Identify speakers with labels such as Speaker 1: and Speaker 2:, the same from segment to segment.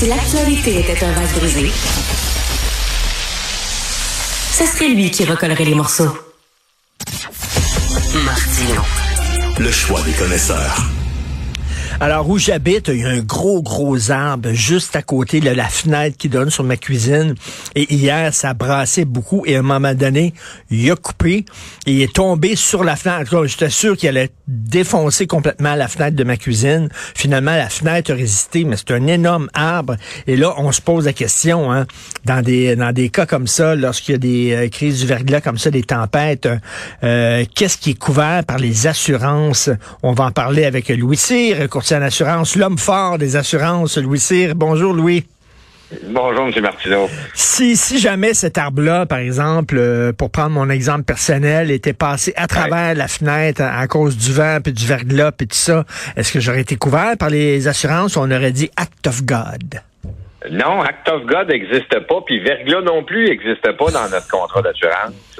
Speaker 1: Si l'actualité était un vase brisé, ce serait lui qui recollerait les morceaux. Martino.
Speaker 2: Le choix des connaisseurs.
Speaker 3: Alors, où j'habite, il y a un gros, gros arbre juste à côté de la fenêtre qui donne sur ma cuisine. Et hier, ça brassait beaucoup. Et à un moment donné, il a coupé. Et il est tombé sur la fenêtre. J'étais sûr qu'il allait défoncer complètement la fenêtre de ma cuisine. Finalement, la fenêtre a résisté, mais c'est un énorme arbre. Et là, on se pose la question, hein, dans des dans des cas comme ça, lorsqu'il y a des euh, crises du verglas comme ça, des tempêtes, euh, qu'est-ce qui est couvert par les assurances? On va en parler avec Louis Cyr, en assurance, l'homme fort des assurances, Louis Cyr. Bonjour, Louis.
Speaker 4: Bonjour, M. Martineau.
Speaker 3: Si, si jamais cet arbre-là, par exemple, euh, pour prendre mon exemple personnel, était passé à travers la fenêtre à, cause du vent, puis du verglas, puis tout ça, est-ce que j'aurais été couvert par les assurances ou on aurait dit Act of God?
Speaker 4: Non, Act of God n'existe pas, puis verglas non plus n'existe pas dans notre contrat d'assurance.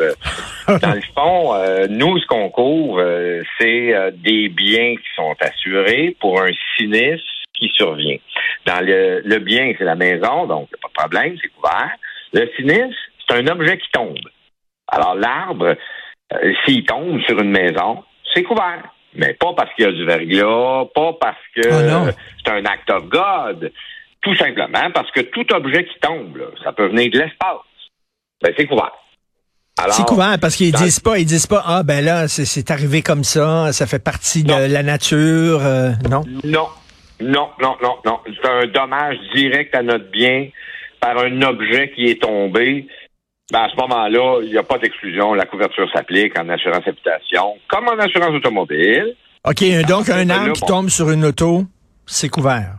Speaker 4: dans le fond, euh, nous, ce qu'on couvre, euh, c'est euh, des biens qui sont assurés pour un sinistre qui survient. Dans le, le bien, c'est la maison, donc pas de problème, c'est couvert. Le sinistre, c'est un objet qui tombe. Alors l'arbre, s'il tombe sur une maison, c'est couvert. Mais pas parce qu'il y a du verglas, pas parce que
Speaker 3: oh
Speaker 4: c'est un act of God. Tout simplement parce que tout objet qui tombe, ça peut venir de l'espace. Ben, c'est couvert.
Speaker 3: C'est couvert parce qu'ils disent pas, ils disent pas, ah ben là, c'est arrivé comme ça, ça fait partie de la nature, euh, non?
Speaker 4: Non, non, non, non, non. C'est un dommage direct à notre bien par un objet qui est tombé. Ben, à ce moment-là, il n'y a pas d'exclusion. La couverture s'applique en assurance habitation, comme en assurance automobile.
Speaker 3: OK, donc un arbre qui tombe sur une auto, c'est couvert.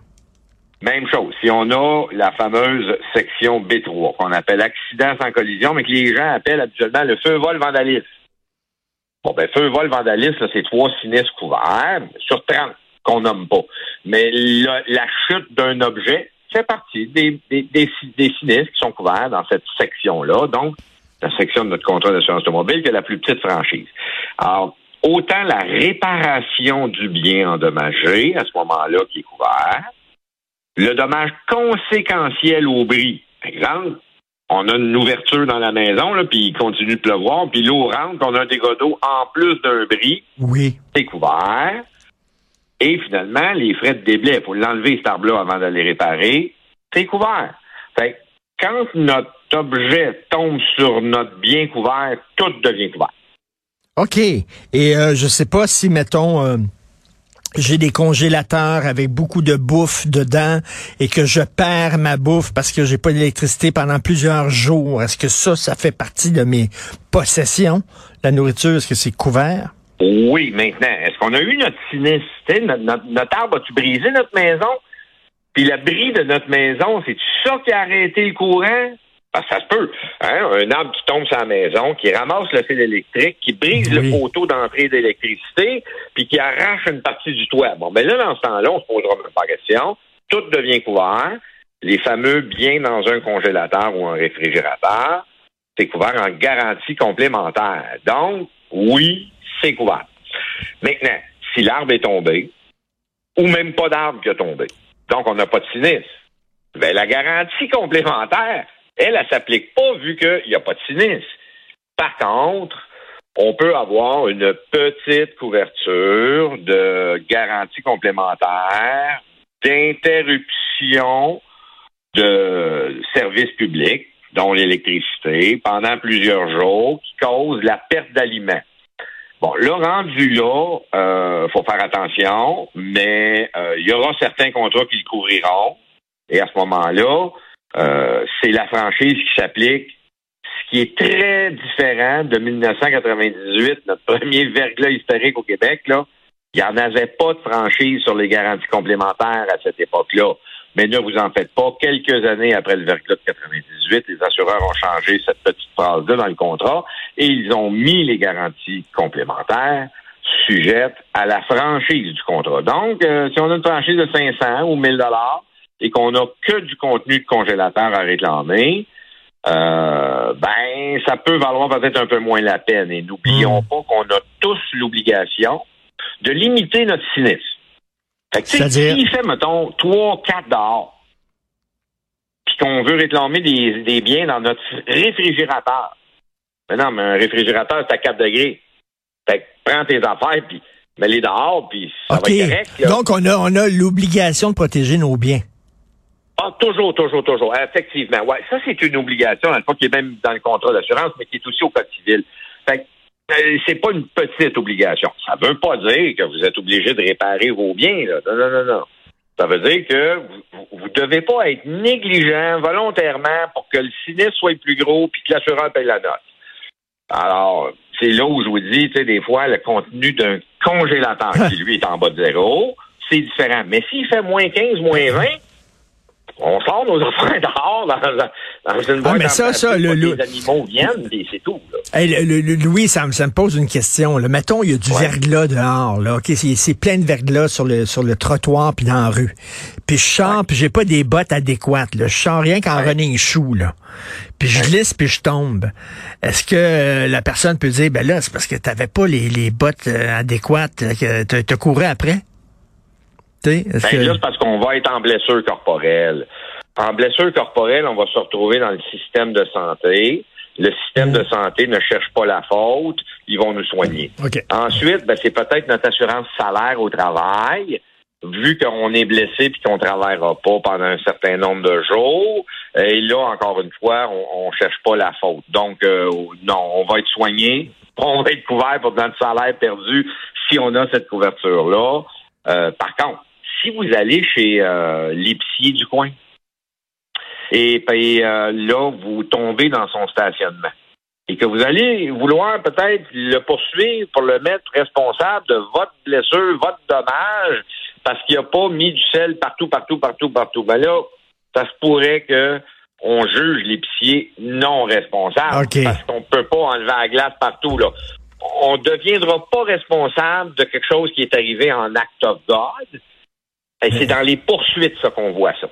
Speaker 4: Même chose. Si on a la fameuse section B3, qu'on appelle accident sans collision, mais que les gens appellent habituellement le feu, vol, vandalisme. Bon, ben, feu, vol, vandalisme, c'est trois sinistres couverts sur 30 qu'on nomme pas. Mais la, chute d'un objet fait partie des, des, sinistres qui sont couverts dans cette section-là. Donc, la section de notre contrat d'assurance automobile qui est la plus petite franchise. Alors, autant la réparation du bien endommagé à ce moment-là qui est couvert, le dommage conséquentiel au bris. Exemple, on a une ouverture dans la maison, là, puis il continue de pleuvoir, puis l'eau rentre, on a un dégât d'eau en plus d'un bris.
Speaker 3: Oui.
Speaker 4: C'est couvert. Et finalement, les frais de déblai, il faut l'enlever, cet arbre-là, avant de les réparer. C'est couvert. Fait quand notre objet tombe sur notre bien couvert, tout devient couvert.
Speaker 3: OK. Et euh, je sais pas si, mettons, euh, j'ai des congélateurs avec beaucoup de bouffe dedans et que je perds ma bouffe parce que j'ai pas d'électricité pendant plusieurs jours, est-ce que ça, ça fait partie de mes possessions? La nourriture, est-ce que c'est couvert?
Speaker 4: Oui, maintenant. Est-ce qu'on a eu notre sinistre? Notre, notre, arbre a-tu brisé notre maison? Puis la bris de notre maison, c'est ça qui a arrêté le courant? Parce que ça se peut. Hein? Un arbre qui tombe sur la maison, qui ramasse le fil électrique, qui brise le poteau d'entrée d'électricité, puis qui arrache une partie du toit. Bon, ben là, dans ce temps-là, on se posera même pas question. Tout devient couvert. Les fameux biens dans un congélateur ou un réfrigérateur, c'est couvert en garantie complémentaire. Donc, oui, c'est couvert. Maintenant, si l'arbre est tombé, ou même pas d'arbre qui a tombé, donc on n'a pas de sinistre, ben, la garantie complémentaire, elle, elle s'applique pas vu qu'il n'y a pas de sinistre. Par contre, on peut avoir une petite couverture de garantie complémentaire, d'interruption de services publics, dont l'électricité, pendant plusieurs jours, qui cause la perte d'aliments. Bon, le rendu là, euh, faut faire attention, mais euh, il y aura certains contrats qui le couvriront. Et à ce moment-là, euh, c'est la franchise qui s'applique, ce qui est très différent de 1998, notre premier verglas historique au Québec. Là, il n'y en avait pas de franchise sur les garanties complémentaires à cette époque-là. Mais ne vous en faites pas. Quelques années après le verglas de 98, les assureurs ont changé cette petite phrase-là dans le contrat et ils ont mis les garanties complémentaires sujettes à la franchise du contrat. Donc, euh, si on a une franchise de 500 ou 1000 dollars, et qu'on n'a que du contenu de congélateur à réclamer, euh, ben, ça peut valoir peut-être un peu moins la peine. Et n'oublions hmm. pas qu'on a tous l'obligation de limiter notre sinistre. Fait que, s'il fait, mettons, 3, 4 dehors, qu'on veut réclamer des, des biens dans notre réfrigérateur. Mais non, mais un réfrigérateur, c'est à 4 degrés. Fait que prends tes affaires, puis mets-les dehors, puis ça va être correct. là.
Speaker 3: Donc, on a, on a l'obligation de protéger nos biens.
Speaker 4: Ah, toujours, toujours, toujours. Effectivement. Ouais, ça, c'est une obligation, le fond, qui est même dans le contrat d'assurance, mais qui est aussi au code civil. Fait que, euh, c'est pas une petite obligation. Ça veut pas dire que vous êtes obligé de réparer vos biens, là. Non, non, non, non. Ça veut dire que vous, vous devez pas être négligent volontairement pour que le sinistre soit plus gros puis que l'assureur paye la note. Alors, c'est là où je vous dis, tu sais, des fois, le contenu d'un congélateur qui, lui, est en bas de zéro, c'est différent. Mais s'il fait moins 15, moins 20, on sort nos affaires dehors dans, dans une boîte
Speaker 3: Ah, mais
Speaker 4: en
Speaker 3: ça, ça, le- le-
Speaker 4: les animaux viennent, et c'est tout. Là.
Speaker 3: Hey, le- le- le- Louis, ça, me- ça me pose une question. Là. Mettons, il y a du
Speaker 4: Ouais.
Speaker 3: verglas dehors. Là. OK, c'est, c'est plein de verglas sur le, sur le trottoir puis dans la rue. Puis je sors, puis j'ai pas des bottes adéquates. Là. Je sors rien qu'en
Speaker 4: Ouais.
Speaker 3: running shoe. Là. Puis je glisse, puis je tombe. Est-ce que euh, la personne peut dire, ben là, c'est parce que t'avais pas les, les bottes euh, adéquates, euh, que t'as, t'as couru après? Est-ce
Speaker 4: Ben,
Speaker 3: que-
Speaker 4: là, c'est parce qu'on va être en blessure corporelle. En blessure corporelle, on va se retrouver dans le système de santé. Le système
Speaker 3: Mm.
Speaker 4: de santé ne cherche pas la faute, ils vont nous soigner.
Speaker 3: OK.
Speaker 4: Ensuite, ben, c'est peut-être notre assurance salaire au travail. Vu qu'on est blessé puis qu'on travaillera pas pendant un certain nombre de jours, et là, encore une fois, on, on cherche pas la faute. Donc, euh, non, on va être soigné, on va être couvert pour notre salaire perdu si on a cette couverture-là. Euh, par contre, si vous allez chez euh, l'épicier du coin, et puis euh, là, vous tombez dans son stationnement. Et que vous allez vouloir peut-être le poursuivre pour le mettre responsable de votre blessure, votre dommage, parce qu'il n'a pas mis du sel partout, partout, partout, partout. Ben là, ça se pourrait que on juge l'épicier non responsable. Parce qu'on peut pas enlever la glace partout, là. On ne deviendra pas responsable de quelque chose qui est arrivé en act of God. Et c'est dans les poursuites, ça, qu'on voit ça.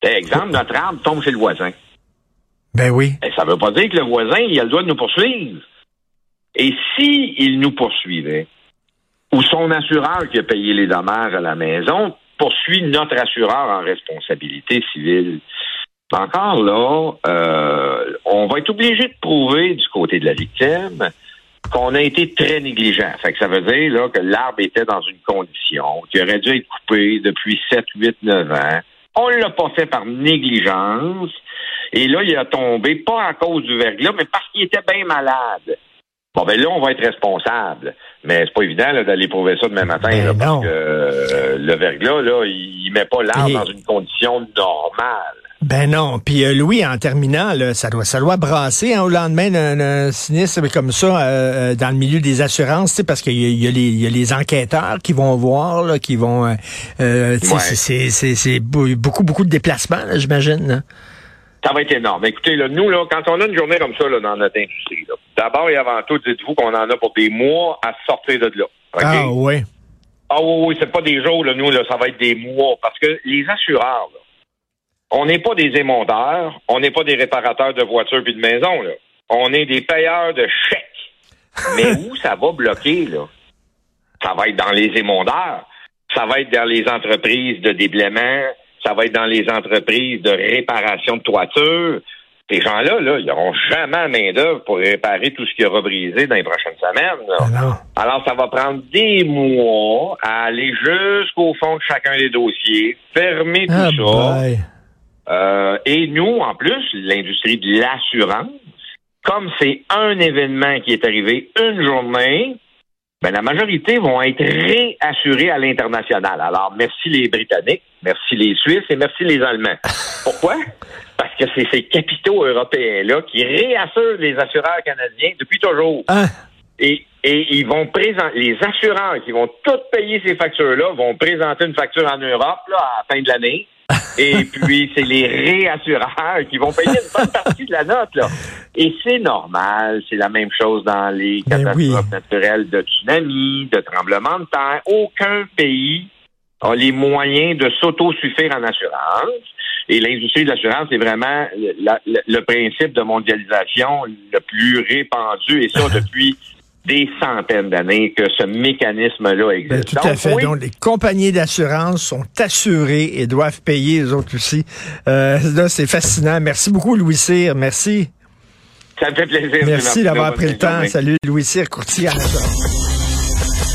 Speaker 4: Par exemple, notre arbre tombe chez le voisin.
Speaker 3: Ben oui.
Speaker 4: Ça ne veut pas dire que le voisin, il a le droit de nous poursuivre. Et si il nous poursuivait, ou son assureur qui a payé les dommages à la maison poursuit notre assureur en responsabilité civile, encore là, euh, on va être obligé de prouver du côté de la victime qu'on a été très négligent. Fait que ça veut dire là, que l'arbre était dans une condition qui aurait dû être coupé depuis 7, 8, 9 ans. On l'a pas fait par négligence. Et là, il a tombé, pas à cause du verglas, mais parce qu'il était bien malade. Bon, ben là, on va être responsable. Mais c'est pas évident là, d'aller prouver ça demain matin,
Speaker 3: Ben
Speaker 4: là, parce que euh, le verglas, là, il, il met pas l'arbre
Speaker 3: Et-
Speaker 4: dans une condition normale.
Speaker 3: Ben non. Puis euh, Louis, en terminant, là, ça doit ça doit brasser hein, au lendemain d'un sinistre comme ça euh, euh, dans le milieu des assurances, tu sais, parce qu'il y, y, y a les enquêteurs qui vont voir, là, qui vont... euh, euh,
Speaker 4: Ouais.
Speaker 3: c'est- c'est- c'est c'est beau- beaucoup, beaucoup de déplacements, là, j'imagine. là.
Speaker 4: Ça va être énorme. Écoutez, là, nous, là, quand on a une journée comme ça là, dans notre industrie, d'abord et avant tout, dites-vous qu'on en a pour des mois à sortir de là.
Speaker 3: Ah ouais.
Speaker 4: Ah oui, oui, c'est pas des jours, là, nous, là, ça va être des mois. Parce que les assureurs, là, on n'est pas des émonteurs, on n'est pas des réparateurs de voitures puis de maisons, là. On est des payeurs de chèques. Mais où ça va bloquer, là? Ça va être dans les émondeurs. Ça va être dans les entreprises de déblaiement. Ça va être dans les entreprises de réparation de toiture. Ces gens-là, là, ils n'auront jamais la main-d'œuvre pour réparer tout ce qui aura brisé dans les prochaines semaines. là. Alors, ça va prendre des mois à aller jusqu'au fond de chacun des dossiers, fermer tout
Speaker 3: Ah,
Speaker 4: ça. Euh, et nous, en plus, l'industrie de l'assurance, comme c'est un événement qui est arrivé une journée, ben, la majorité vont être réassurés à l'international. Alors, merci les Britanniques, merci les Suisses et merci les Allemands. Pourquoi? Parce que c'est ces capitaux européens-là qui réassurent les assureurs canadiens depuis toujours.
Speaker 3: Hein?
Speaker 4: Et, et ils vont présenter, les assureurs qui vont toutes payer ces factures-là vont présenter une facture en Europe là, à la fin de l'année. Et puis, c'est les réassureurs qui vont payer une bonne partie de la note. Là. Et c'est normal. C'est la même chose dans les
Speaker 3: Ben
Speaker 4: catastrophes
Speaker 3: oui.
Speaker 4: naturelles de tsunami, de tremblements de terre. Aucun pays a les moyens de s'autosuffire en assurance. Et l'industrie de l'assurance est vraiment le, la- le- le principe de mondialisation le plus répandu, et ça depuis des centaines d'années que ce mécanisme-là existe.
Speaker 3: Ben, tout à fait. Donc, les compagnies d'assurance sont assurées et doivent payer les autres aussi. Euh, là, c'est fascinant. Merci beaucoup, Louis Cyr. Merci.
Speaker 4: Ça me fait plaisir.
Speaker 3: Merci d'avoir pris le temps. Salut, Louis Cyr, courtier assurance.